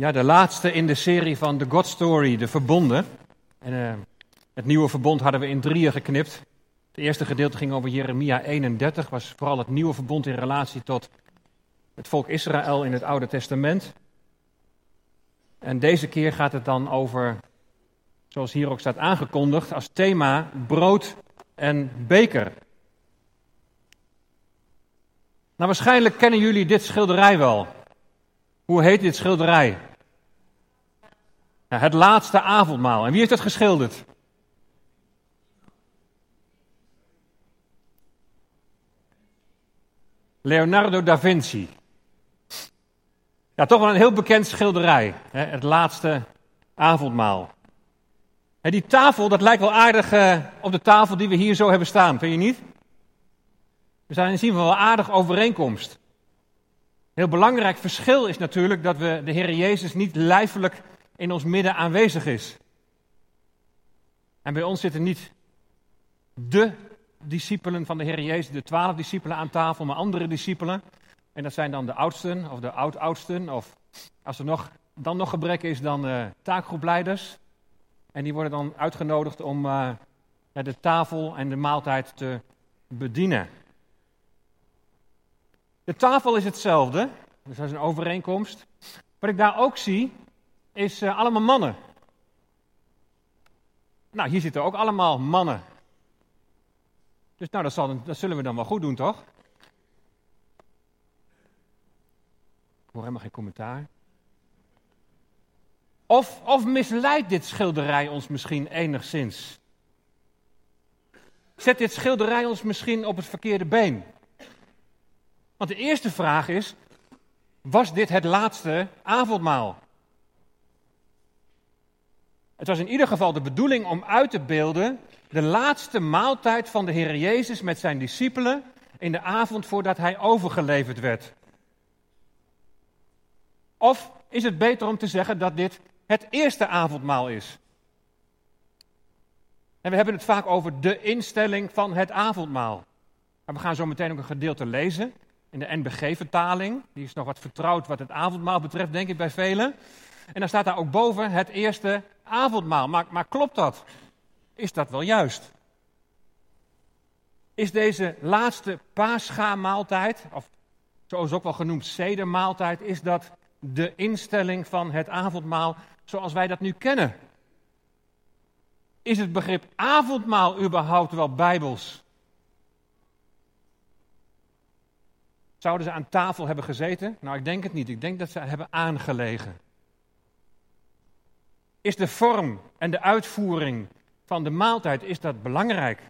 Ja, de laatste in de serie van The God Story, de verbonden. En, uh, het nieuwe verbond hadden we in drieën geknipt. Het eerste gedeelte ging over Jeremia 31, was vooral het nieuwe verbond in relatie tot het volk Israël in het Oude Testament. En deze keer gaat het dan over, zoals hier ook staat aangekondigd, als thema brood en beker. Nou, waarschijnlijk kennen jullie dit schilderij wel. Hoe heet dit schilderij? Het laatste avondmaal. En wie heeft het geschilderd? Leonardo da Vinci. Ja, toch wel een heel bekend schilderij. Hè? Het laatste avondmaal. Die tafel, dat lijkt wel aardig uh, op de tafel die we hier zo hebben staan, vind je niet? We zijn zien van wel aardig overeenkomst. Heel belangrijk verschil is natuurlijk dat we de Heer Jezus niet lijfelijk in ons midden aanwezig is. En bij ons zitten niet de discipelen van de Heer Jezus, de twaalf discipelen aan tafel, maar andere discipelen. En dat zijn dan de oudsten of de oud-oudsten. Of als er nog, dan nog gebrek is, dan uh, taakgroepleiders. En die worden dan uitgenodigd om uh, de tafel en de maaltijd te bedienen. De tafel is hetzelfde, dus dat is een overeenkomst. Wat ik daar ook zie, is uh, allemaal mannen. Nou, hier zitten ook allemaal mannen. Dus nou, dat, zal, dat zullen we dan wel goed doen, toch? Ik hoor helemaal geen commentaar. Of, of misleidt dit schilderij ons misschien enigszins? Zet dit schilderij ons misschien op het verkeerde been? Want de eerste vraag is: was dit het laatste avondmaal? Het was in ieder geval de bedoeling om uit te beelden de laatste maaltijd van de Heer Jezus met zijn discipelen in de avond voordat hij overgeleverd werd. Of is het beter om te zeggen dat dit het eerste avondmaal is? En we hebben het vaak over de instelling van het avondmaal. Maar we gaan zo meteen ook een gedeelte lezen in de NBG-vertaling. Die is nog wat vertrouwd wat het avondmaal betreft, denk ik, bij velen. En dan staat daar ook boven het eerste avondmaal. Maar, maar klopt dat? Is dat wel juist? Is deze laatste paascha-maaltijd, of zoals ook wel genoemd sedermaaltijd, is dat de instelling van het avondmaal zoals wij dat nu kennen? Is het begrip avondmaal überhaupt wel bijbels? Zouden ze aan tafel hebben gezeten? Nou, ik denk het niet. Ik denk dat ze hebben aangelegen. Is de vorm en de uitvoering van de maaltijd, is dat belangrijk?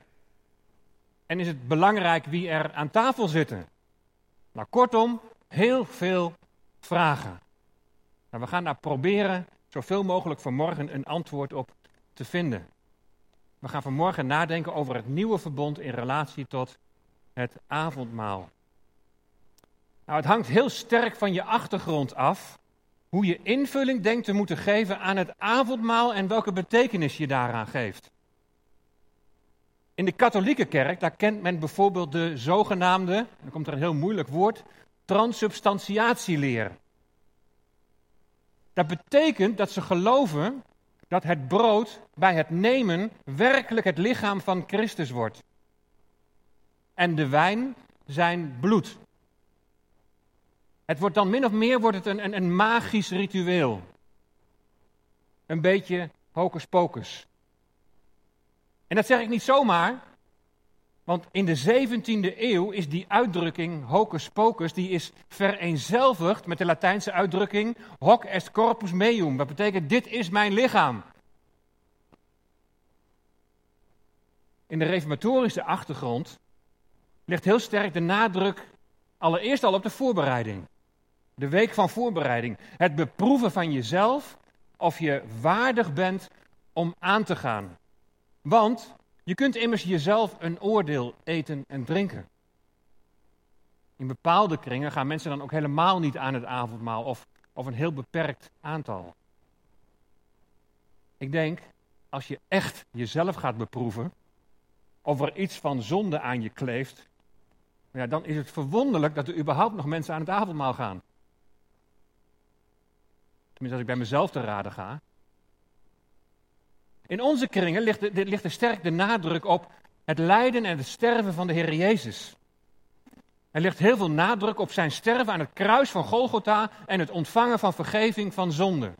En is het belangrijk wie er aan tafel zitten? Nou, kortom, heel veel vragen. Nou, we gaan daar proberen zoveel mogelijk vanmorgen een antwoord op te vinden. We gaan vanmorgen nadenken over het nieuwe verbond in relatie tot het avondmaal. Nou, het hangt heel sterk van je achtergrond af hoe je invulling denkt te moeten geven aan het avondmaal en welke betekenis je daaraan geeft. In de katholieke kerk, daar kent men bijvoorbeeld de zogenaamde, dan komt er een heel moeilijk woord, transubstantiatieleer. Dat betekent dat ze geloven dat het brood bij het nemen werkelijk het lichaam van Christus wordt. En de wijn zijn bloed. Het wordt dan min of meer wordt het een, een, een magisch ritueel. Een beetje hocus pocus. En dat zeg ik niet zomaar, want in de 17e eeuw is die uitdrukking hocus pocus, die is vereenzelvigd met de Latijnse uitdrukking hoc est corpus meum. Dat betekent dit is mijn lichaam. In de reformatorische achtergrond ligt heel sterk de nadruk allereerst al op de voorbereiding. De week van voorbereiding. Het beproeven van jezelf of je waardig bent om aan te gaan. Want je kunt immers jezelf een oordeel eten en drinken. In bepaalde kringen gaan mensen dan ook helemaal niet aan het avondmaal of, of een heel beperkt aantal. Ik denk, als je echt jezelf gaat beproeven, of er iets van zonde aan je kleeft, ja, dan is het verwonderlijk dat er überhaupt nog mensen aan het avondmaal gaan. Tenminste, als ik bij mezelf te raden ga. In onze kringen ligt, ligt er sterk de nadruk op het lijden en het sterven van de Heer Jezus. Er ligt heel veel nadruk op zijn sterven aan het kruis van Golgotha en het ontvangen van vergeving van zonde.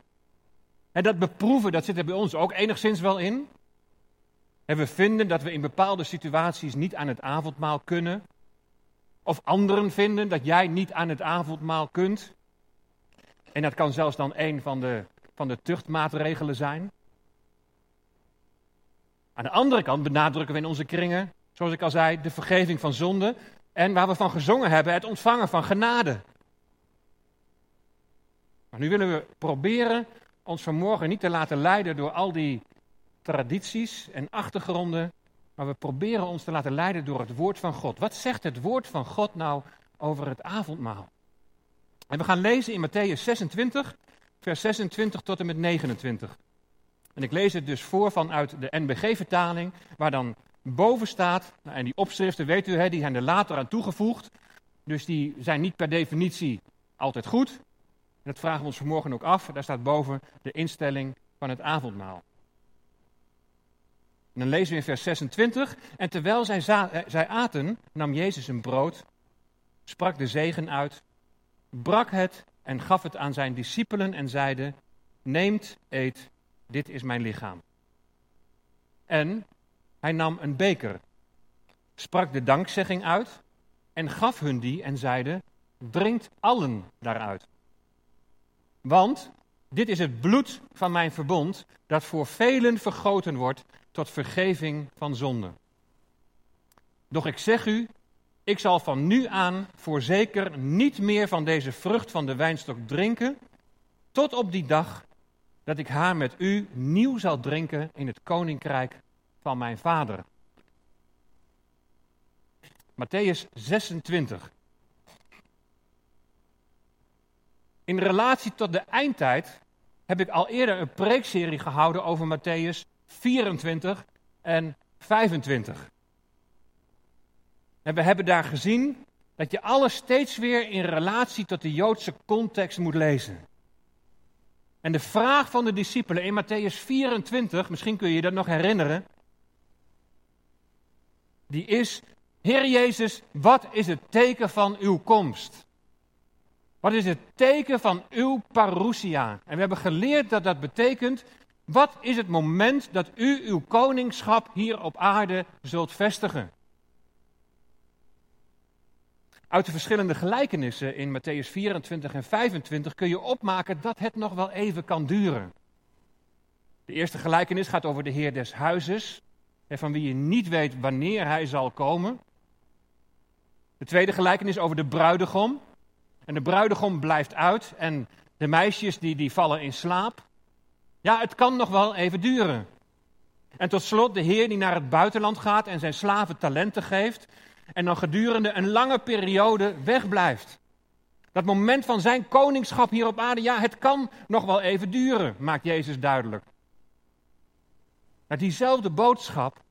En dat beproeven, dat zit er bij ons ook enigszins wel in. En we vinden dat we in bepaalde situaties niet aan het avondmaal kunnen. Of anderen vinden dat jij niet aan het avondmaal kunt. En dat kan zelfs dan een van de, van de tuchtmaatregelen zijn. Aan de andere kant benadrukken we in onze kringen, zoals ik al zei, de vergeving van zonde. En waar we van gezongen hebben, het ontvangen van genade. Maar nu willen we proberen ons vanmorgen niet te laten leiden door al die tradities en achtergronden, maar we proberen ons te laten leiden door het woord van God. Wat zegt het woord van God nou over het avondmaal? En we gaan lezen in Matthäus 26, vers 26 tot en met 29. En ik lees het dus voor vanuit de NBG-vertaling, waar dan boven staat, nou, en die opschriften, weet u, hè, die zijn er later aan toegevoegd. Dus die zijn niet per definitie altijd goed. Dat vragen we ons vanmorgen ook af. Daar staat boven de instelling van het avondmaal. En dan lezen we in vers 26. En terwijl zij, eh, zij aten, nam Jezus een brood, sprak de zegen uit, brak het en gaf het aan zijn discipelen en zeide: Neemt, eet, dit is mijn lichaam. En hij nam een beker, sprak de dankzegging uit en gaf hun die en zeide: Drinkt allen daaruit. Want dit is het bloed van mijn verbond, dat voor velen vergoten wordt tot vergeving van zonde. Doch ik zeg u, ik zal van nu aan voorzeker niet meer van deze vrucht van de wijnstok drinken, tot op die dag dat ik haar met u nieuw zal drinken in het koninkrijk van mijn vader. Matthäus 26. In relatie tot de eindtijd heb ik al eerder een preekserie gehouden over Matthäus 24 en 25. En we hebben daar gezien dat je alles steeds weer in relatie tot de Joodse context moet lezen. En de vraag van de discipelen in Matthäus 24, misschien kun je je dat nog herinneren, die is, Heer Jezus, wat is het teken van uw komst? Wat is het teken van uw parousia? En we hebben geleerd dat dat betekent, wat is het moment dat u uw koningschap hier op aarde zult vestigen? Uit de verschillende gelijkenissen in Matthäus 24 en 25 kun je opmaken dat het nog wel even kan duren. De eerste gelijkenis gaat over de Heer des Huizes, van wie je niet weet wanneer hij zal komen. De tweede gelijkenis over de bruidegom. En de bruidegom blijft uit en de meisjes die, die vallen in slaap. Ja, het kan nog wel even duren. En tot slot de Heer die naar het buitenland gaat en zijn slaven talenten geeft en dan gedurende een lange periode wegblijft. Dat moment van zijn koningschap hier op aarde, ja, het kan nog wel even duren, maakt Jezus duidelijk. Diezelfde boodschap,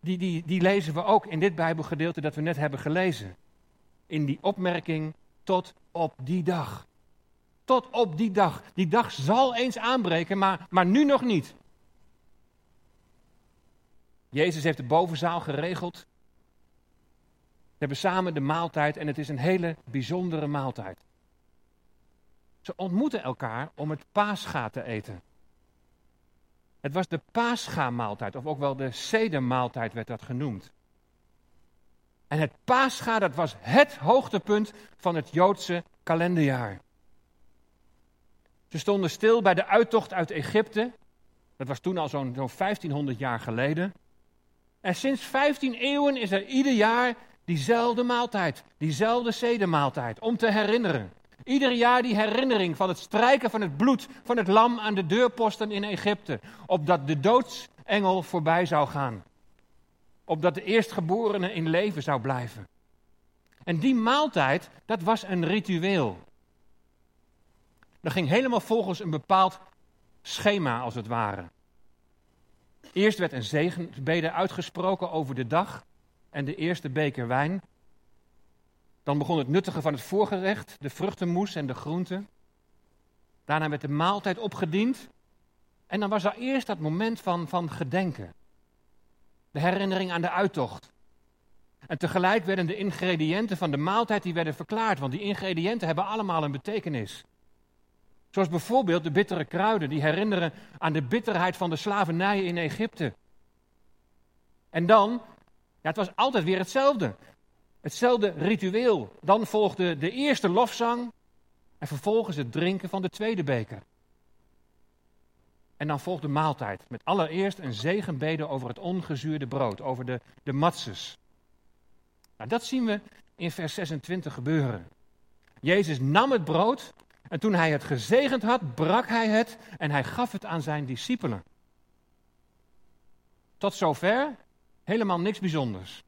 die, die, die lezen we ook in dit Bijbelgedeelte dat we net hebben gelezen. In die opmerking tot op die dag. Tot op die dag. Die dag zal eens aanbreken, maar, maar nu nog niet. Jezus heeft de bovenzaal geregeld hebben samen de maaltijd en het is een hele bijzondere maaltijd. Ze ontmoeten elkaar om het paascha te eten. Het was de paascha-maaltijd, of ook wel de sedermaaltijd werd dat genoemd. En het paascha, dat was het hoogtepunt van het Joodse kalenderjaar. Ze stonden stil bij de uittocht uit Egypte. Dat was toen al zo'n 1500 jaar geleden. En sinds 15 eeuwen is er ieder jaar Diezelfde maaltijd, diezelfde zedemaaltijd, om te herinneren. Ieder jaar die herinnering van het strijken van het bloed van het lam aan de deurposten in Egypte, opdat de doodsengel voorbij zou gaan. Opdat de eerstgeborene in leven zou blijven. En die maaltijd, dat was een ritueel. Dat ging helemaal volgens een bepaald schema, als het ware. Eerst werd een zegenbede uitgesproken over de dag en de eerste beker wijn. Dan begon het nuttige van het voorgerecht, de vruchtenmoes en de groenten. Daarna werd de maaltijd opgediend. En dan was er eerst dat moment van, van gedenken. De herinnering aan de uittocht. En tegelijk werden de ingrediënten van de maaltijd die werden verklaard, want die ingrediënten hebben allemaal een betekenis. Zoals bijvoorbeeld de bittere kruiden, die herinneren aan de bitterheid van de slavernij in Egypte. En dan, het was altijd weer hetzelfde. Hetzelfde ritueel. Dan volgde de eerste lofzang en vervolgens het drinken van de tweede beker. En dan volgt de maaltijd. Met allereerst een zegenbede over het ongezuurde brood, over de, de matzes. Nou, dat zien we in vers 26 gebeuren. Jezus nam het brood en toen hij het gezegend had, brak hij het en hij gaf het aan zijn discipelen. Tot zover helemaal niks bijzonders.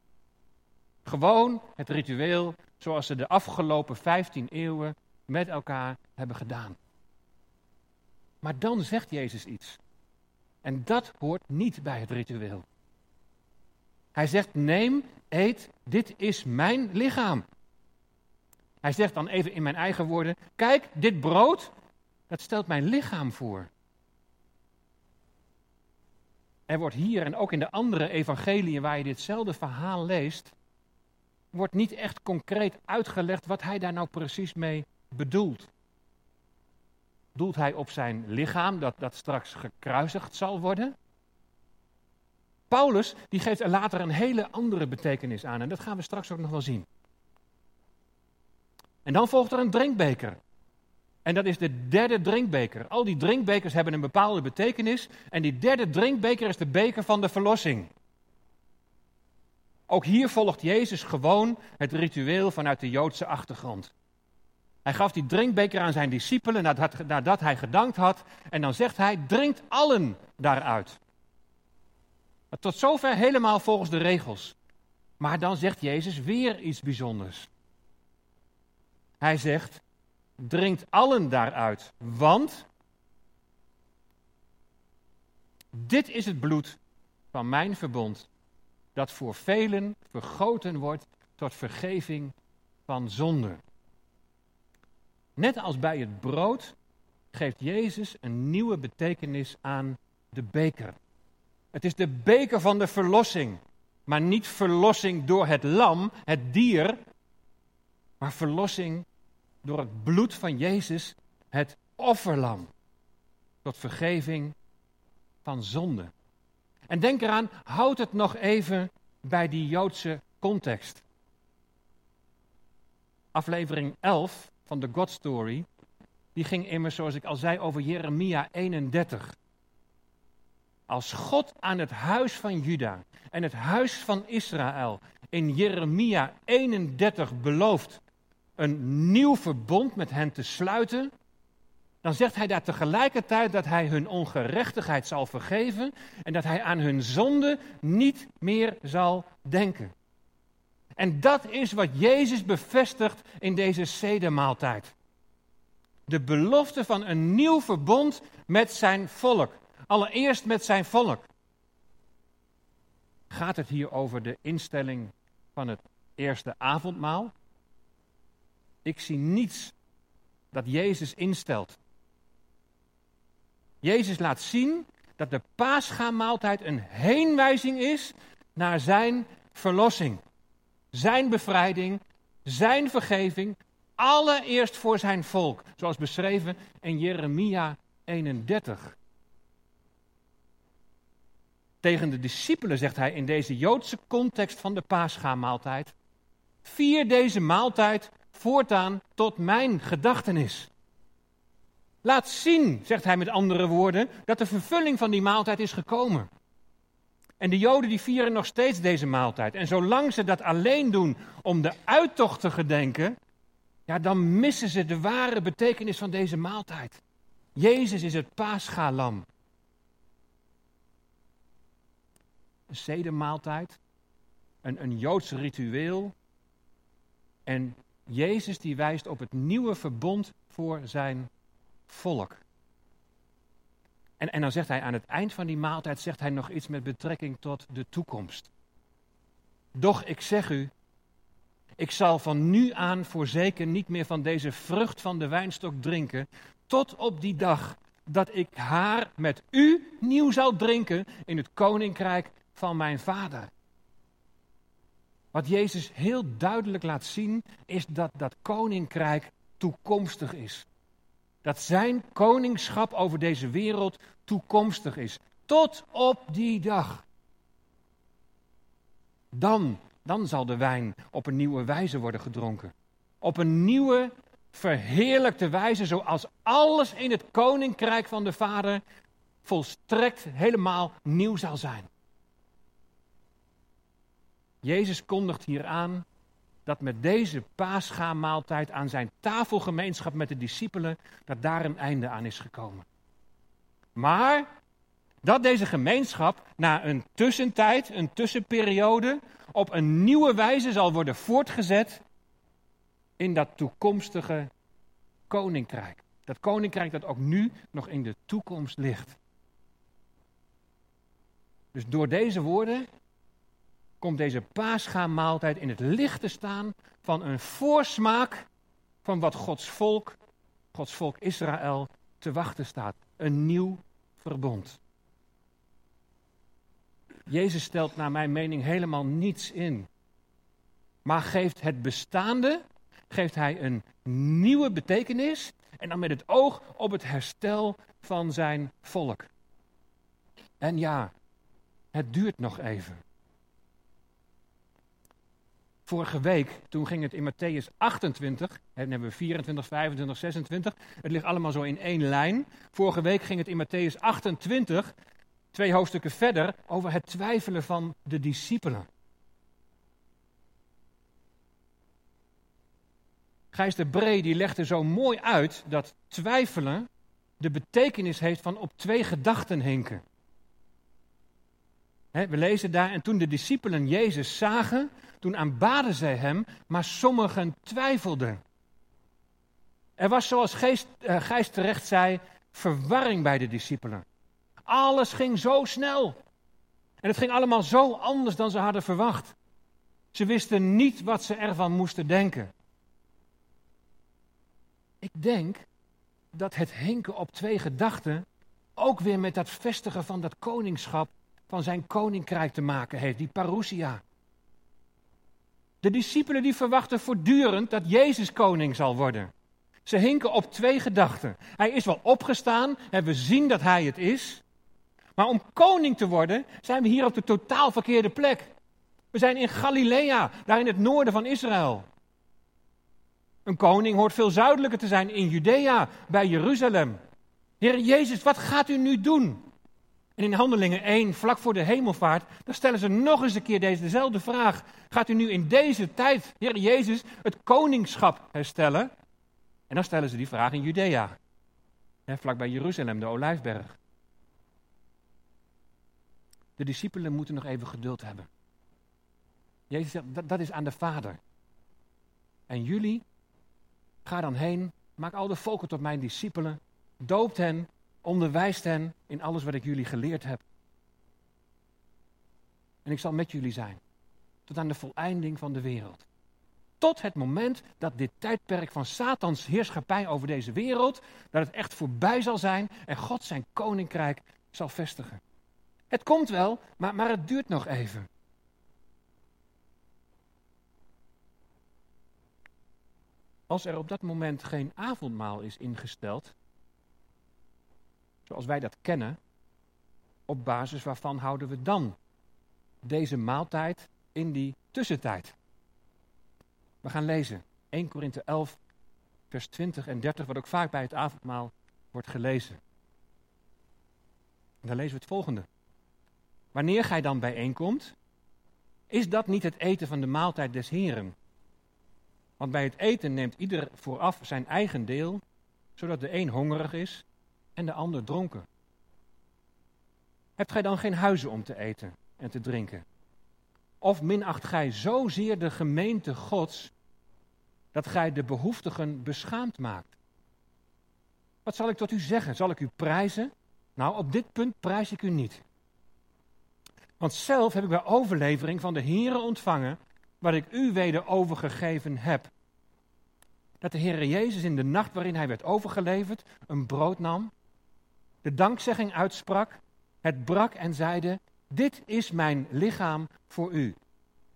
Gewoon het ritueel zoals ze de afgelopen 15 eeuwen met elkaar hebben gedaan. Maar dan zegt Jezus iets. En dat hoort niet bij het ritueel. Hij zegt: Neem, eet, dit is mijn lichaam. Hij zegt dan even in mijn eigen woorden: Kijk, dit brood, dat stelt mijn lichaam voor. Er wordt hier en ook in de andere evangeliën waar je ditzelfde verhaal leest, wordt niet echt concreet uitgelegd wat hij daar nou precies mee bedoelt. Doelt hij op zijn lichaam dat, dat straks gekruisigd zal worden? Paulus die geeft er later een hele andere betekenis aan en dat gaan we straks ook nog wel zien. En dan volgt er een drinkbeker. En dat is de derde drinkbeker. Al die drinkbekers hebben een bepaalde betekenis. En die derde drinkbeker is de beker van de verlossing. Ook hier volgt Jezus gewoon het ritueel vanuit de Joodse achtergrond. Hij gaf die drinkbeker aan zijn discipelen nadat, nadat hij gedankt had. En dan zegt hij: drinkt allen daaruit. Tot zover helemaal volgens de regels. Maar dan zegt Jezus weer iets bijzonders. Hij zegt: drinkt allen daaruit, want dit is het bloed van mijn verbond, dat voor velen vergoten wordt tot vergeving van zonde. Net als bij het brood geeft Jezus een nieuwe betekenis aan de beker. Het is de beker van de verlossing, maar niet verlossing door het lam, het dier, maar verlossing door het bloed van Jezus, het offerlam, tot vergeving van zonde. En denk eraan, houd het nog even bij die Joodse context. Aflevering 11 van de God Story, die ging immers, zoals ik al zei, over Jeremia 31. Als God aan het huis van Juda en het huis van Israël in Jeremia 31 belooft een nieuw verbond met hen te sluiten, dan zegt hij daar tegelijkertijd dat hij hun ongerechtigheid zal vergeven en dat hij aan hun zonde niet meer zal denken. En dat is wat Jezus bevestigt in deze sedemaaltijd. De belofte van een nieuw verbond met zijn volk. Allereerst met zijn volk. Gaat het hier over de instelling van het eerste avondmaal? Ik zie niets dat Jezus instelt. Jezus laat zien dat de paascha-maaltijd een heenwijzing is naar zijn verlossing. Zijn bevrijding, zijn vergeving, allereerst voor zijn volk, zoals beschreven in Jeremia 31. Tegen de discipelen zegt hij in deze Joodse context van de paascha-maaltijd: Vier deze maaltijd voortaan tot mijn gedachtenis. Laat zien, zegt hij met andere woorden, dat de vervulling van die maaltijd is gekomen. En de Joden die vieren nog steeds deze maaltijd. En zolang ze dat alleen doen om de uittocht te gedenken, ja, dan missen ze de ware betekenis van deze maaltijd. Jezus is het paaschalam. Een zedemaaltijd, een, een Joods ritueel. En Jezus die wijst op het nieuwe verbond voor zijn volk. En, en dan zegt hij aan het eind van die maaltijd zegt hij nog iets met betrekking tot de toekomst. Doch ik zeg u, ik zal van nu aan voorzeker niet meer van deze vrucht van de wijnstok drinken, tot op die dag dat ik haar met u nieuw zal drinken in het koninkrijk van mijn vader. Wat Jezus heel duidelijk laat zien, is dat dat koninkrijk toekomstig is. Dat zijn koningschap over deze wereld toekomstig is. Tot op die dag. Dan, dan zal de wijn op een nieuwe wijze worden gedronken. Op een nieuwe, verheerlijkte wijze, zoals alles in het koninkrijk van de Vader volstrekt helemaal nieuw zal zijn. Jezus kondigt hier aan dat met deze paascha-maaltijd aan zijn tafelgemeenschap met de discipelen, dat daar een einde aan is gekomen. Maar dat deze gemeenschap na een tussentijd, een tussenperiode, op een nieuwe wijze zal worden voortgezet in dat toekomstige koninkrijk. Dat koninkrijk dat ook nu nog in de toekomst ligt. Dus door deze woorden komt deze paascha-maaltijd in het licht te staan van een voorsmaak van wat Gods volk, Gods volk Israël, te wachten staat. Een nieuw verbond. Jezus stelt naar mijn mening helemaal niets in. Maar geeft het bestaande, geeft hij een nieuwe betekenis en dan met het oog op het herstel van zijn volk. En ja, het duurt nog even. Vorige week, toen ging het in Matthäus 28, en hebben we 24, 25, 26. Het ligt allemaal zo in één lijn. Vorige week ging het in Matthäus 28, twee hoofdstukken verder, over het twijfelen van de discipelen. Gijs de Bree die legde zo mooi uit dat twijfelen de betekenis heeft van op twee gedachten hinken. we lezen daar, en toen de discipelen Jezus zagen, toen aanbaden zij hem, maar sommigen twijfelden. Er was, zoals uh, Gijs terecht zei, verwarring bij de discipelen. Alles ging zo snel. En het ging allemaal zo anders dan ze hadden verwacht. Ze wisten niet wat ze ervan moesten denken. Ik denk dat het hinken op twee gedachten ook weer met dat vestigen van dat koningschap van zijn koninkrijk te maken heeft, die parousia. De discipelen die verwachten voortdurend dat Jezus koning zal worden. Ze hinken op twee gedachten. Hij is wel opgestaan en we zien dat hij het is. Maar om koning te worden zijn we hier op de totaal verkeerde plek. We zijn in Galilea, daar in het noorden van Israël. Een koning hoort veel zuidelijker te zijn in Judea, bij Jeruzalem. Heer Jezus, wat gaat u nu doen? En in Handelingen 1, vlak voor de hemelvaart, dan stellen ze nog eens een keer deze, dezelfde vraag. Gaat u nu in deze tijd, Heer Jezus, het koningschap herstellen? En dan stellen ze die vraag in Judea, hè, vlak bij Jeruzalem, de Olijfberg. De discipelen moeten nog even geduld hebben. Jezus zegt, dat, dat is aan de Vader. En jullie, ga dan heen, maak al de volken tot mijn discipelen, doopt hen Onderwijst hen in alles wat ik jullie geleerd heb. En ik zal met jullie zijn. Tot aan de voleinding van de wereld. Tot het moment dat dit tijdperk van Satans heerschappij over deze wereld, dat het echt voorbij zal zijn en God zijn koninkrijk zal vestigen. Het komt wel, maar, maar het duurt nog even. Als er op dat moment geen avondmaal is ingesteld, zoals wij dat kennen, op basis waarvan houden we dan deze maaltijd in die tussentijd? We gaan lezen 1 Korinthe 11, vers 20 en 30, wat ook vaak bij het avondmaal wordt gelezen. En dan lezen we het volgende. Wanneer gij dan bijeenkomt, is dat niet het eten van de maaltijd des Heren? Want bij het eten neemt ieder vooraf zijn eigen deel, zodat de een hongerig is en de ander dronken? Hebt gij dan geen huizen om te eten en te drinken? Of minacht gij zozeer de gemeente Gods dat gij de behoeftigen beschaamd maakt? Wat zal ik tot u zeggen? Zal ik u prijzen? Nou, op dit punt prijs ik u niet. Want zelf heb ik bij overlevering van de Here ontvangen wat ik u weder overgegeven heb. dat de Heer Jezus in de nacht waarin hij werd overgeleverd een brood nam, de dankzegging uitsprak, het brak en zeide: Dit is mijn lichaam voor u.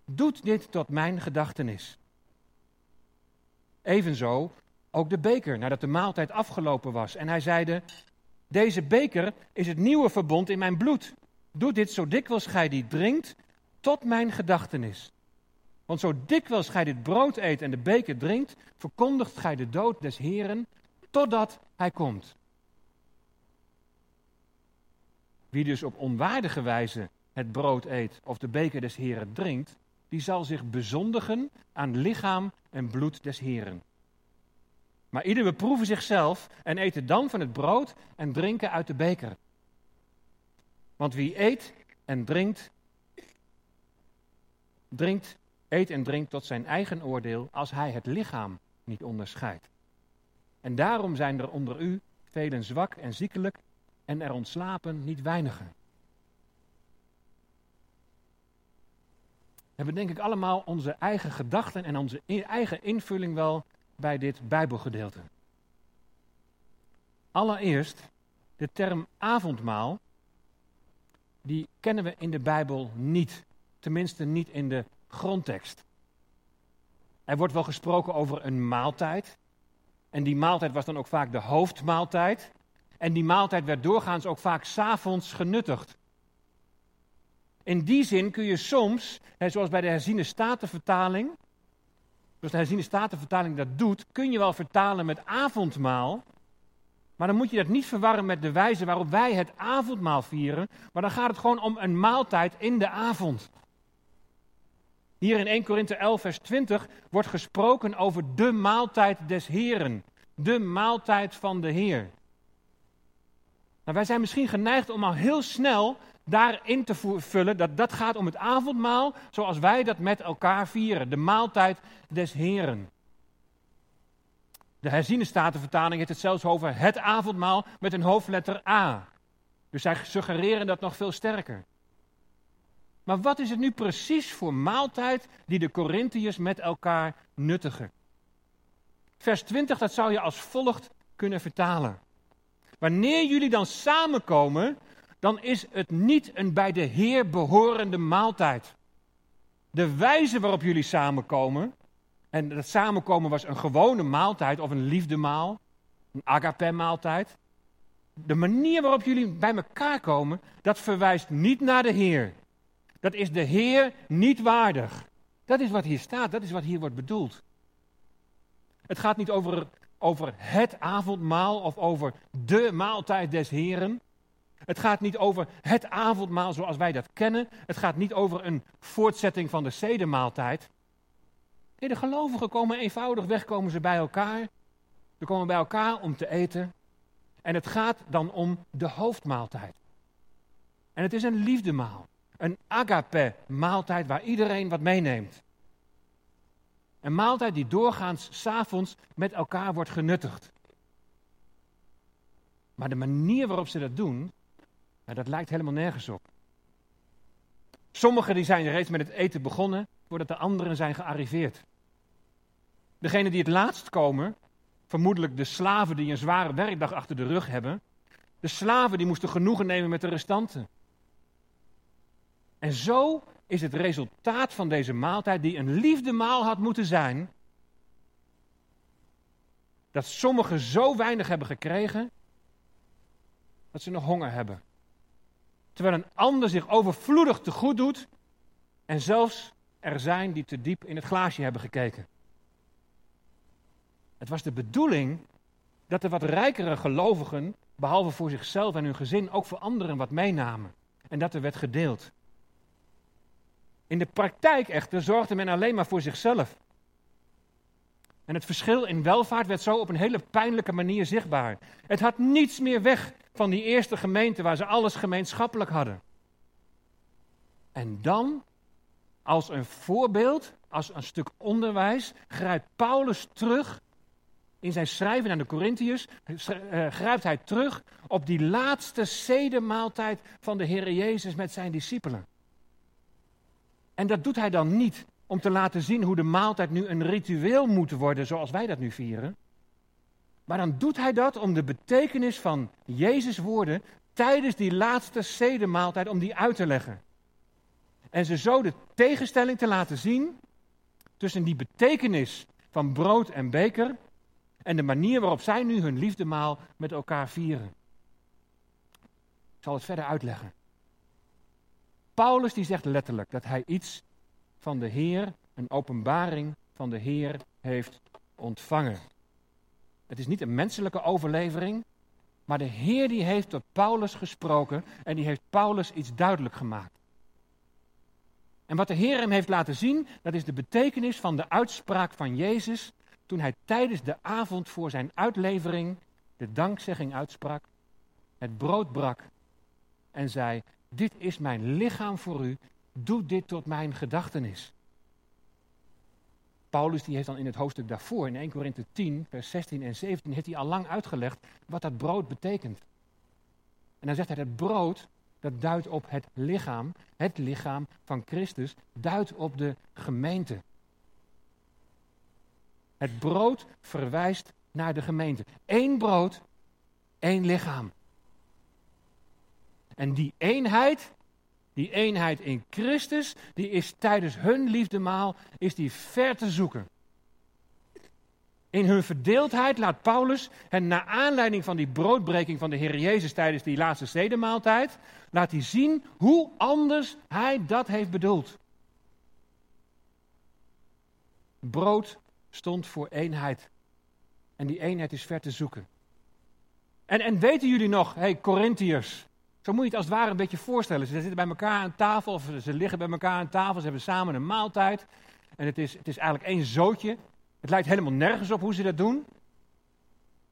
Doet dit tot mijn gedachtenis. Evenzo ook de beker nadat de maaltijd afgelopen was. En hij zeide: Deze beker is het nieuwe verbond in mijn bloed. Doe dit zo dikwijls gij die drinkt, tot mijn gedachtenis. Want zo dikwijls gij dit brood eet en de beker drinkt, verkondigt gij de dood des Heren, totdat hij komt. Wie dus op onwaardige wijze het brood eet of de beker des Heren drinkt, die zal zich bezondigen aan lichaam en bloed des Heren. Maar ieder beproeven zichzelf en eten dan van het brood en drinken uit de beker. Want wie eet en drinkt, drinkt, eet en drinkt tot zijn eigen oordeel als hij het lichaam niet onderscheidt. En daarom zijn er onder u velen zwak en ziekelijk en er ontslapen niet weinigen. We hebben denk ik allemaal onze eigen gedachten en onze eigen invulling wel bij dit Bijbelgedeelte. Allereerst, de term avondmaal, die kennen we in de Bijbel niet. Tenminste niet in de grondtekst. Er wordt wel gesproken over een maaltijd. En die maaltijd was dan ook vaak de hoofdmaaltijd. En die maaltijd werd doorgaans ook vaak s'avonds genuttigd. In die zin kun je soms, zoals bij de herziene statenvertaling, zoals de herziene statenvertaling dat doet, kun je wel vertalen met avondmaal. Maar dan moet je dat niet verwarren met de wijze waarop wij het avondmaal vieren. Maar dan gaat het gewoon om een maaltijd in de avond. Hier in 1 Korinthe 11, vers 20 wordt gesproken over de maaltijd des Heren. De maaltijd van de Heer. Nou, wij zijn misschien geneigd om al heel snel daarin te vullen dat dat gaat om het avondmaal zoals wij dat met elkaar vieren. De maaltijd des Heren. De herziene statenvertaling heeft het zelfs over het avondmaal met een hoofdletter A. Dus zij suggereren dat nog veel sterker. Maar wat is het nu precies voor maaltijd die de Corinthiërs met elkaar nuttigen? Vers 20, dat zou je als volgt kunnen vertalen. Wanneer jullie dan samenkomen, dan is het niet een bij de Heer behorende maaltijd. De wijze waarop jullie samenkomen, en dat samenkomen was een gewone maaltijd of een liefdemaal, een agape-maaltijd. De manier waarop jullie bij elkaar komen, dat verwijst niet naar de Heer. Dat is de Heer niet waardig. Dat is wat hier staat, dat is wat hier wordt bedoeld. Het gaat niet over, over het avondmaal of over de maaltijd des Heren. Het gaat niet over het avondmaal zoals wij dat kennen. Het gaat niet over een voortzetting van de zedemaaltijd. Nee, de gelovigen komen eenvoudig weg, komen ze bij elkaar. Ze komen bij elkaar om te eten. En het gaat dan om de hoofdmaaltijd. En het is een liefdemaal. Een agape maaltijd waar iedereen wat meeneemt. Een maaltijd die doorgaans s'avonds met elkaar wordt genuttigd. Maar de manier waarop ze dat doen, nou, dat lijkt helemaal nergens op. Sommigen die zijn reeds met het eten begonnen, voordat de anderen zijn gearriveerd. Degenen die het laatst komen, vermoedelijk de slaven die een zware werkdag achter de rug hebben, de slaven die moesten genoegen nemen met de restanten. En zo is het resultaat van deze maaltijd, die een liefdemaal had moeten zijn, dat sommigen zo weinig hebben gekregen, dat ze nog honger hebben. Terwijl een ander zich overvloedig te goed doet en zelfs er zijn die te diep in het glaasje hebben gekeken. Het was de bedoeling dat de wat rijkere gelovigen, behalve voor zichzelf en hun gezin, ook voor anderen wat meenamen. En dat er werd gedeeld. In de praktijk echter zorgde men alleen maar voor zichzelf. En het verschil in welvaart werd zo op een hele pijnlijke manier zichtbaar. Het had niets meer weg van die eerste gemeente waar ze alles gemeenschappelijk hadden. En dan, als een voorbeeld, als een stuk onderwijs, grijpt Paulus terug in zijn schrijven aan de Corinthiërs, eh, grijpt hij terug op die laatste zedemaaltijd van de Heer Jezus met zijn discipelen. En dat doet hij dan niet om te laten zien hoe de maaltijd nu een ritueel moet worden zoals wij dat nu vieren. Maar dan doet hij dat om de betekenis van Jezus' woorden tijdens die laatste zedemaaltijd, om die uit te leggen. En ze zo de tegenstelling te laten zien tussen die betekenis van brood en beker en de manier waarop zij nu hun liefdemaal met elkaar vieren. Ik zal het verder uitleggen. Paulus die zegt letterlijk dat hij iets van de Heer, een openbaring van de Heer heeft ontvangen. Het is niet een menselijke overlevering, maar de Heer die heeft tot Paulus gesproken en die heeft Paulus iets duidelijk gemaakt. En wat de Heer hem heeft laten zien, dat is de betekenis van de uitspraak van Jezus toen hij tijdens de avond voor zijn uitlevering de dankzegging uitsprak, het brood brak en zei: Dit is mijn lichaam voor u, doe dit tot mijn gedachtenis. Paulus die heeft dan in het hoofdstuk daarvoor, in 1 Korinthe 10, vers 16 en 17, heeft hij al lang uitgelegd wat dat brood betekent. En dan zegt hij, dat brood, dat duidt op het lichaam, het lichaam van Christus, duidt op de gemeente. Het brood verwijst naar de gemeente. Eén brood, één lichaam. En die eenheid, die eenheid in Christus, die is tijdens hun liefdemaal, is die ver te zoeken. In hun verdeeldheid laat Paulus hen naar aanleiding van die broodbreking van de Heer Jezus tijdens die laatste zedemaaltijd, laat hij zien hoe anders hij dat heeft bedoeld. Brood stond voor eenheid. En die eenheid is ver te zoeken. En, en weten jullie nog, hey Corinthiërs, zo moet je het als het ware een beetje voorstellen. Ze zitten bij elkaar aan tafel, of ze liggen bij elkaar aan tafel, ze hebben samen een maaltijd. En het is, het is eigenlijk één zootje. Het lijkt helemaal nergens op hoe ze dat doen.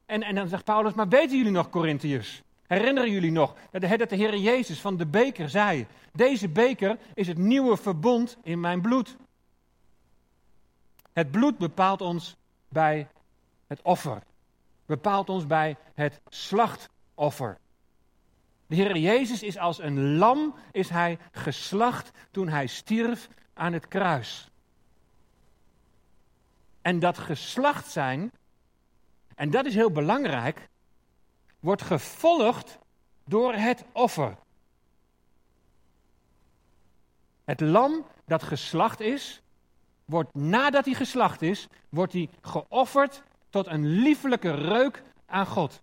En, en dan zegt Paulus, maar weten jullie nog, Corinthiërs? Herinneren jullie nog dat de, dat de Heer Jezus van de beker zei: Deze beker is het nieuwe verbond in mijn bloed. Het bloed bepaalt ons bij het offer. Bepaalt ons bij het slachtoffer. De Heer Jezus is als een lam is hij geslacht toen hij stierf aan het kruis. En dat geslacht zijn, en dat is heel belangrijk, wordt gevolgd door het offer. Het lam dat geslacht is, wordt nadat hij geslacht is, wordt hij geofferd tot een liefelijke reuk aan God.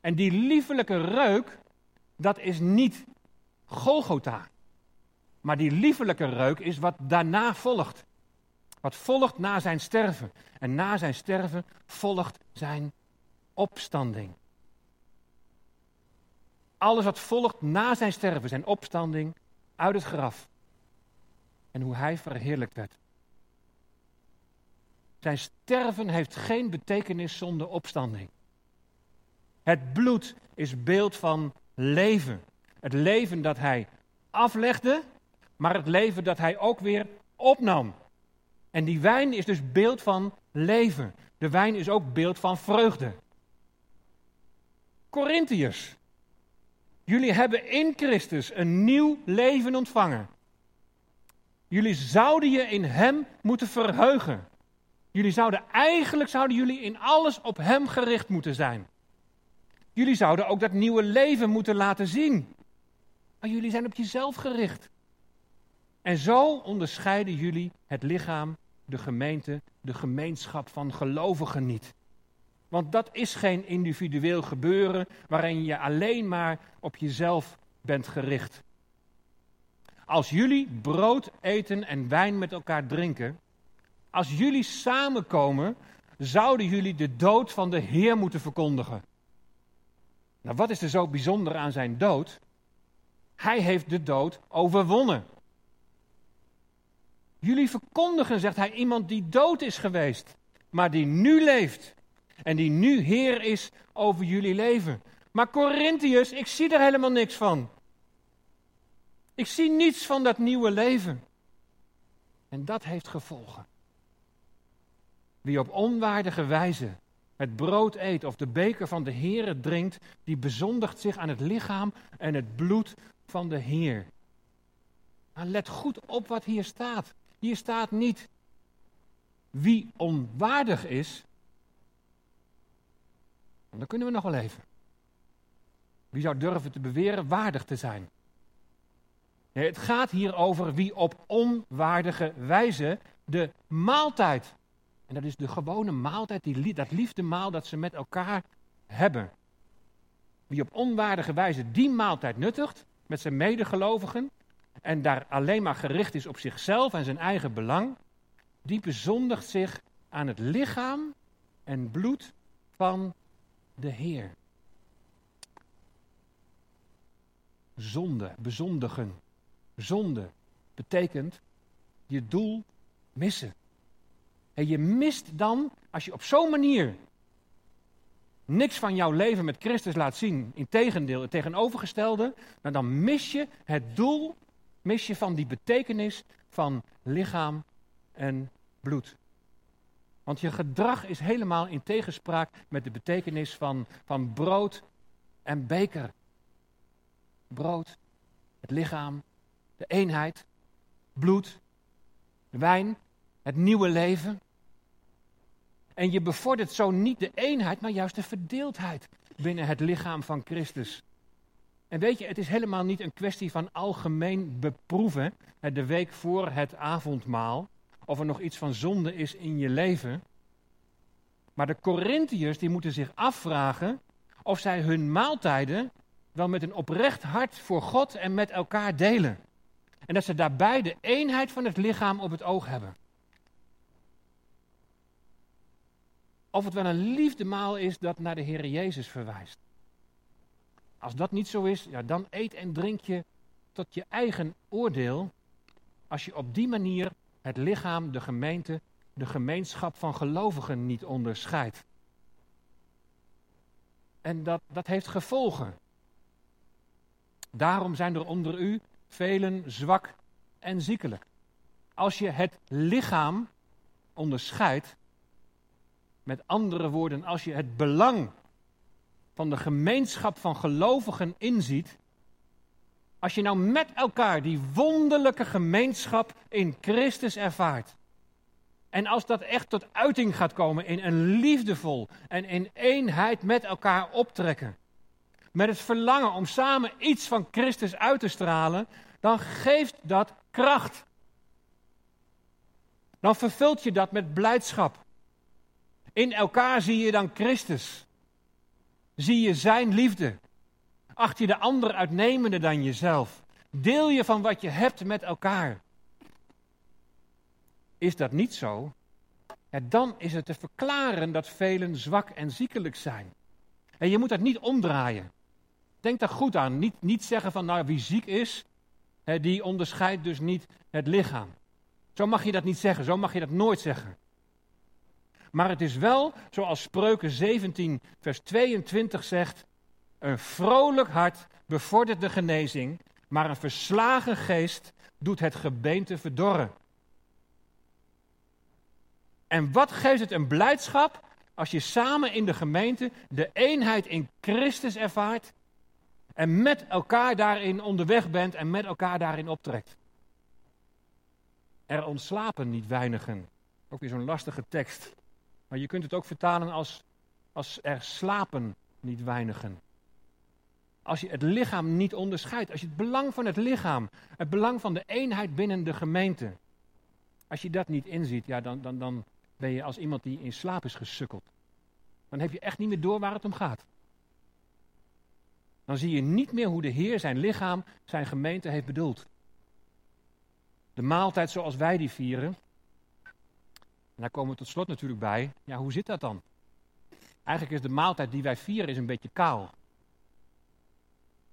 En die liefelijke reuk, dat is niet Golgotha. Maar die liefelijke reuk is wat daarna volgt. Wat volgt na zijn sterven. En na zijn sterven volgt zijn opstanding. Alles wat volgt na zijn sterven, zijn opstanding uit het graf. En hoe hij verheerlijkt werd. Zijn sterven heeft geen betekenis zonder opstanding. Het bloed is beeld van leven. Het leven dat hij aflegde, maar het leven dat hij ook weer opnam. En die wijn is dus beeld van leven. De wijn is ook beeld van vreugde. Corinthiërs, jullie hebben in Christus een nieuw leven ontvangen. Jullie zouden je in Hem moeten verheugen. Jullie zouden eigenlijk zouden jullie in alles op Hem gericht moeten zijn. Jullie zouden ook dat nieuwe leven moeten laten zien. Maar jullie zijn op jezelf gericht. En zo onderscheiden jullie het lichaam, de gemeente, de gemeenschap van gelovigen niet. Want dat is geen individueel gebeuren waarin je alleen maar op jezelf bent gericht. Als jullie brood eten en wijn met elkaar drinken, als jullie samenkomen, zouden jullie de dood van de Heer moeten verkondigen. Nou, wat is er zo bijzonder aan zijn dood? Hij heeft de dood overwonnen. Jullie verkondigen, zegt hij, iemand die dood is geweest, maar die nu leeft. En die nu Heer is over jullie leven. Maar Corinthiërs, ik zie er helemaal niks van. Ik zie niets van dat nieuwe leven. En dat heeft gevolgen. Wie op onwaardige wijze het brood eet of de beker van de Heer drinkt, die bezondigt zich aan het lichaam en het bloed van de Heer. Nou, let goed op wat hier staat. Hier staat niet wie onwaardig is. Dan kunnen we nog wel even. Wie zou durven te beweren waardig te zijn? Nee, het gaat hier over wie op onwaardige wijze de maaltijd. En dat is de gewone maaltijd, die, dat liefdemaal dat ze met elkaar hebben. Wie op onwaardige wijze die maaltijd nuttigt met zijn medegelovigen en daar alleen maar gericht is op zichzelf en zijn eigen belang, die bezondigt zich aan het lichaam en bloed van de Heer. Zonde, bezondigen. Zonde betekent je doel missen. En je mist dan, als je op zo'n manier niks van jouw leven met Christus laat zien, in tegendeel, het tegenovergestelde, nou dan mis je het doel, mis je van die betekenis van lichaam en bloed. Want je gedrag is helemaal in tegenspraak met de betekenis van, van brood en beker. Brood, het lichaam, de eenheid, bloed, de wijn, het nieuwe leven. En je bevordert zo niet de eenheid, maar juist de verdeeldheid binnen het lichaam van Christus. En weet je, het is helemaal niet een kwestie van algemeen beproeven, de week voor het avondmaal, of er nog iets van zonde is in je leven. Maar de Corinthiërs die moeten zich afvragen of zij hun maaltijden wel met een oprecht hart voor God en met elkaar delen. En dat ze daarbij de eenheid van het lichaam op het oog hebben. Of het wel een liefdemaal is dat naar de Heer Jezus verwijst. Als dat niet zo is, ja, dan eet en drink je tot je eigen oordeel. Als je op die manier het lichaam, de gemeente, de gemeenschap van gelovigen niet onderscheidt. En dat, dat heeft gevolgen. Daarom zijn er onder u velen zwak en ziekelijk. Als je het lichaam onderscheidt, met andere woorden, als je het belang van de gemeenschap van gelovigen inziet, als je nou met elkaar die wonderlijke gemeenschap in Christus ervaart, en als dat echt tot uiting gaat komen in een liefdevol en in eenheid met elkaar optrekken, met het verlangen om samen iets van Christus uit te stralen, dan geeft dat kracht. Dan vervult je dat met blijdschap. In elkaar zie je dan Christus. Zie je zijn liefde. Acht je de ander uitnemender dan jezelf. Deel je van wat je hebt met elkaar. Is dat niet zo? dan is het te verklaren dat velen zwak en ziekelijk zijn. En je moet dat niet omdraaien. Denk daar goed aan. Niet, niet zeggen van, nou, wie ziek is, die onderscheidt dus niet het lichaam. Zo mag je dat niet zeggen, zo mag je dat nooit zeggen. Maar het is wel, zoals Spreuken 17, vers 22 zegt, een vrolijk hart bevordert de genezing, maar een verslagen geest doet het gebeente verdorren. En wat geeft het een blijdschap als je samen in de gemeente de eenheid in Christus ervaart en met elkaar daarin onderweg bent en met elkaar daarin optrekt. Er ontslapen niet weinigen. Ook weer zo'n lastige tekst. Maar je kunt het ook vertalen als, als er slapen niet weinigen. Als je het lichaam niet onderscheidt, als je het belang van het lichaam, het belang van de eenheid binnen de gemeente, als je dat niet inziet, ja, dan, dan, dan ben je als iemand die in slaap is gesukkeld. Dan heb je echt niet meer door waar het om gaat. Dan zie je niet meer hoe de Heer zijn lichaam, zijn gemeente heeft bedoeld. De maaltijd zoals wij die vieren. En daar komen we tot slot natuurlijk bij. Ja, hoe zit dat dan? Eigenlijk is de maaltijd die wij vieren is een beetje kaal.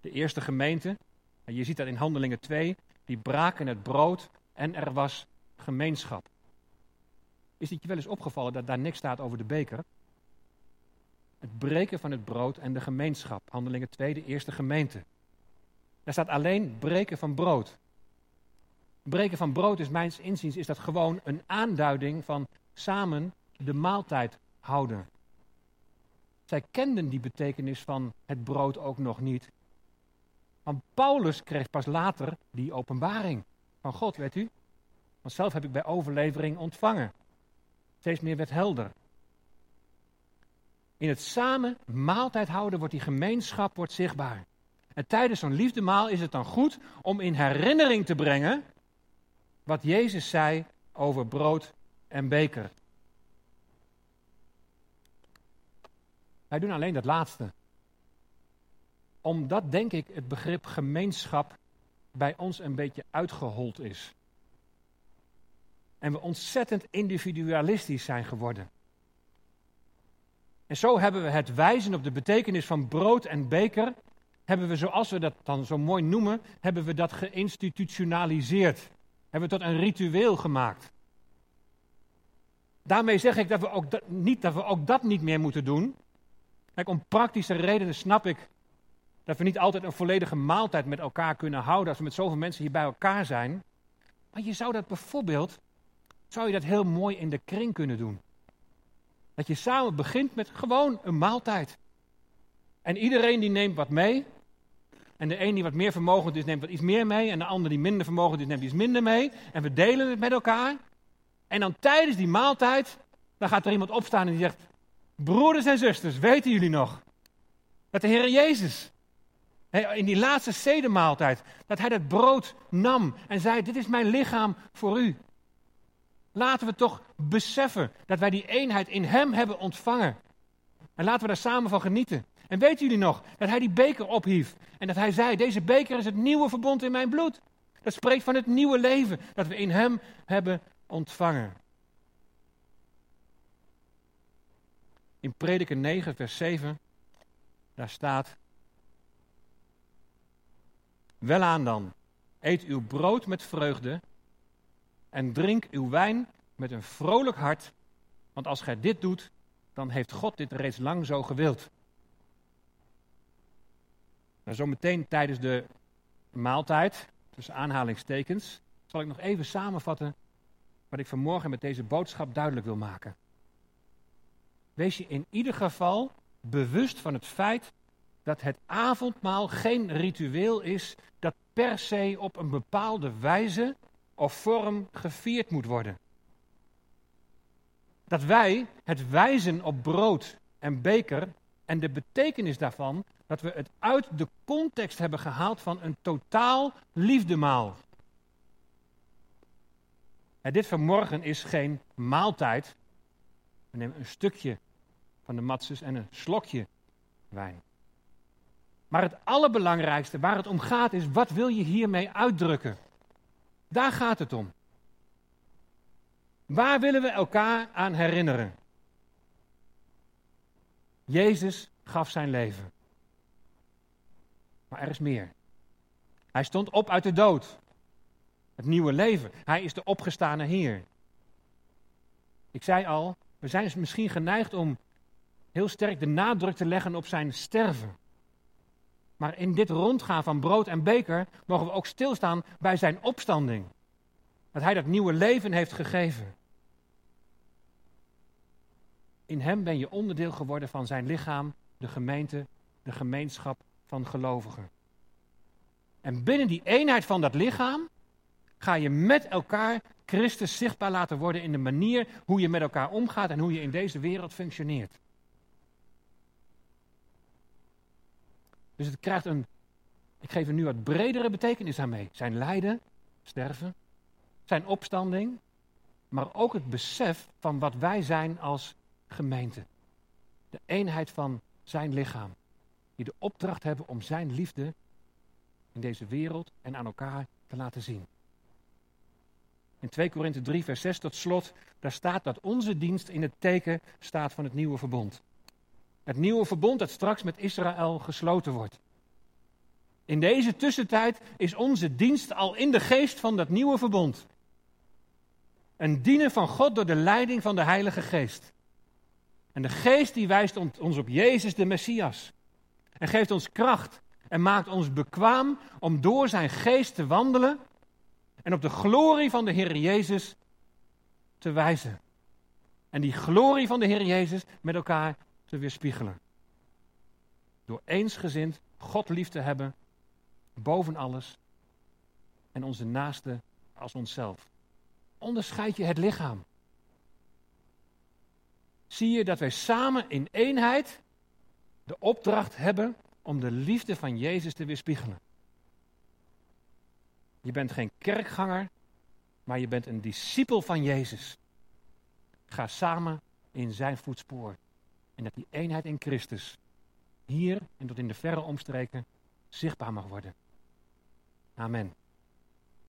De eerste gemeente, en je ziet dat in Handelingen 2, die braken het brood en er was gemeenschap. Is het je wel eens opgevallen dat daar niks staat over de beker? Het breken van het brood en de gemeenschap. Handelingen 2, de eerste gemeente. Daar staat alleen breken van brood. Breken van brood is mijns inziens is dat gewoon een aanduiding van samen de maaltijd houden. Zij kenden die betekenis van het brood ook nog niet. Want Paulus kreeg pas later die openbaring van God, weet u? Want zelf heb ik bij overlevering ontvangen. Steeds meer werd helder. In het samen maaltijd houden wordt die gemeenschap wordt zichtbaar. En tijdens zo'n liefdemaal is het dan goed om in herinnering te brengen wat Jezus zei over brood en beker. Wij doen alleen dat laatste. Omdat, denk ik, het begrip gemeenschap bij ons een beetje uitgehold is. En we ontzettend individualistisch zijn geworden. En zo hebben we het wijzen op de betekenis van brood en beker, hebben we, zoals we dat dan zo mooi noemen, hebben we dat geïnstitutionaliseerd. Hebben we tot een ritueel gemaakt. Daarmee zeg ik dat we ook dat, niet dat we ook dat niet meer moeten doen. Kijk, om praktische redenen snap ik dat we niet altijd een volledige maaltijd met elkaar kunnen houden als we met zoveel mensen hier bij elkaar zijn. Maar je zou dat bijvoorbeeld, zou je dat heel mooi in de kring kunnen doen. Dat je samen begint met gewoon een maaltijd. En iedereen die neemt wat mee. En de een die wat meer vermogend is, neemt wat iets meer mee. En de ander die minder vermogend is, neemt iets minder mee. En we delen het met elkaar. En dan tijdens die maaltijd, dan gaat er iemand opstaan en die zegt: Broeders en zusters, weten jullie nog? Dat de Heer Jezus, in die laatste zedemaaltijd, dat hij dat brood nam en zei: Dit is mijn lichaam voor u. Laten we toch beseffen dat wij die eenheid in Hem hebben ontvangen. En laten we daar samen van genieten. En weten jullie nog dat Hij die beker ophief en dat Hij zei: Deze beker is het nieuwe verbond in mijn bloed. Dat spreekt van het nieuwe leven dat we in Hem hebben ontvangen. In Prediker 9, vers 7, daar staat: Welaan dan, eet uw brood met vreugde en drink uw wijn met een vrolijk hart, want als gij dit doet, dan heeft God dit reeds lang zo gewild. Nou, zometeen tijdens de maaltijd, tussen aanhalingstekens, zal ik nog even samenvatten wat ik vanmorgen met deze boodschap duidelijk wil maken. Wees je in ieder geval bewust van het feit dat het avondmaal geen ritueel is dat per se op een bepaalde wijze of vorm gevierd moet worden. Dat wij het wijzen op brood en beker en de betekenis daarvan, dat we het uit de context hebben gehaald van een totaal liefdemaal. En dit vanmorgen is geen maaltijd. We nemen een stukje van de matses en een slokje wijn. Maar het allerbelangrijkste waar het om gaat is, wat wil je hiermee uitdrukken? Daar gaat het om. Waar willen we elkaar aan herinneren? Jezus gaf zijn leven. Maar er is meer. Hij stond op uit de dood. Het nieuwe leven. Hij is de opgestane Heer. Ik zei al, we zijn misschien geneigd om heel sterk de nadruk te leggen op zijn sterven. Maar in dit rondgaan van brood en beker mogen we ook stilstaan bij zijn opstanding. Dat hij dat nieuwe leven heeft gegeven. In hem ben je onderdeel geworden van zijn lichaam, de gemeente, de gemeenschap van gelovigen. En binnen die eenheid van dat lichaam ga je met elkaar Christus zichtbaar laten worden in de manier hoe je met elkaar omgaat en hoe je in deze wereld functioneert. Dus het krijgt een, ik geef er nu wat bredere betekenis aan mee. Zijn lijden, sterven, zijn opstanding, maar ook het besef van wat wij zijn als gemeente. De eenheid van zijn lichaam. Die de opdracht hebben om zijn liefde in deze wereld en aan elkaar te laten zien. In 2 Korinthe 3, vers 6 tot slot, daar staat dat onze dienst in het teken staat van het nieuwe verbond. Het nieuwe verbond dat straks met Israël gesloten wordt. In deze tussentijd is onze dienst al in de geest van dat nieuwe verbond. Een dienen van God door de leiding van de Heilige Geest. En de Geest die wijst ons op Jezus de Messias. En geeft ons kracht en maakt ons bekwaam om door zijn Geest te wandelen en op de glorie van de Heer Jezus te wijzen. En die glorie van de Heer Jezus met elkaar te weerspiegelen. Door eensgezind God lief te hebben boven alles en onze naaste als onszelf. onderscheid je het lichaam. Zie je dat wij samen in eenheid de opdracht hebben om de liefde van Jezus te weerspiegelen. Je bent geen kerkganger, maar je bent een discipel van Jezus. Ga samen in zijn voetspoor. En dat die eenheid in Christus hier en tot in de verre omstreken zichtbaar mag worden. Amen.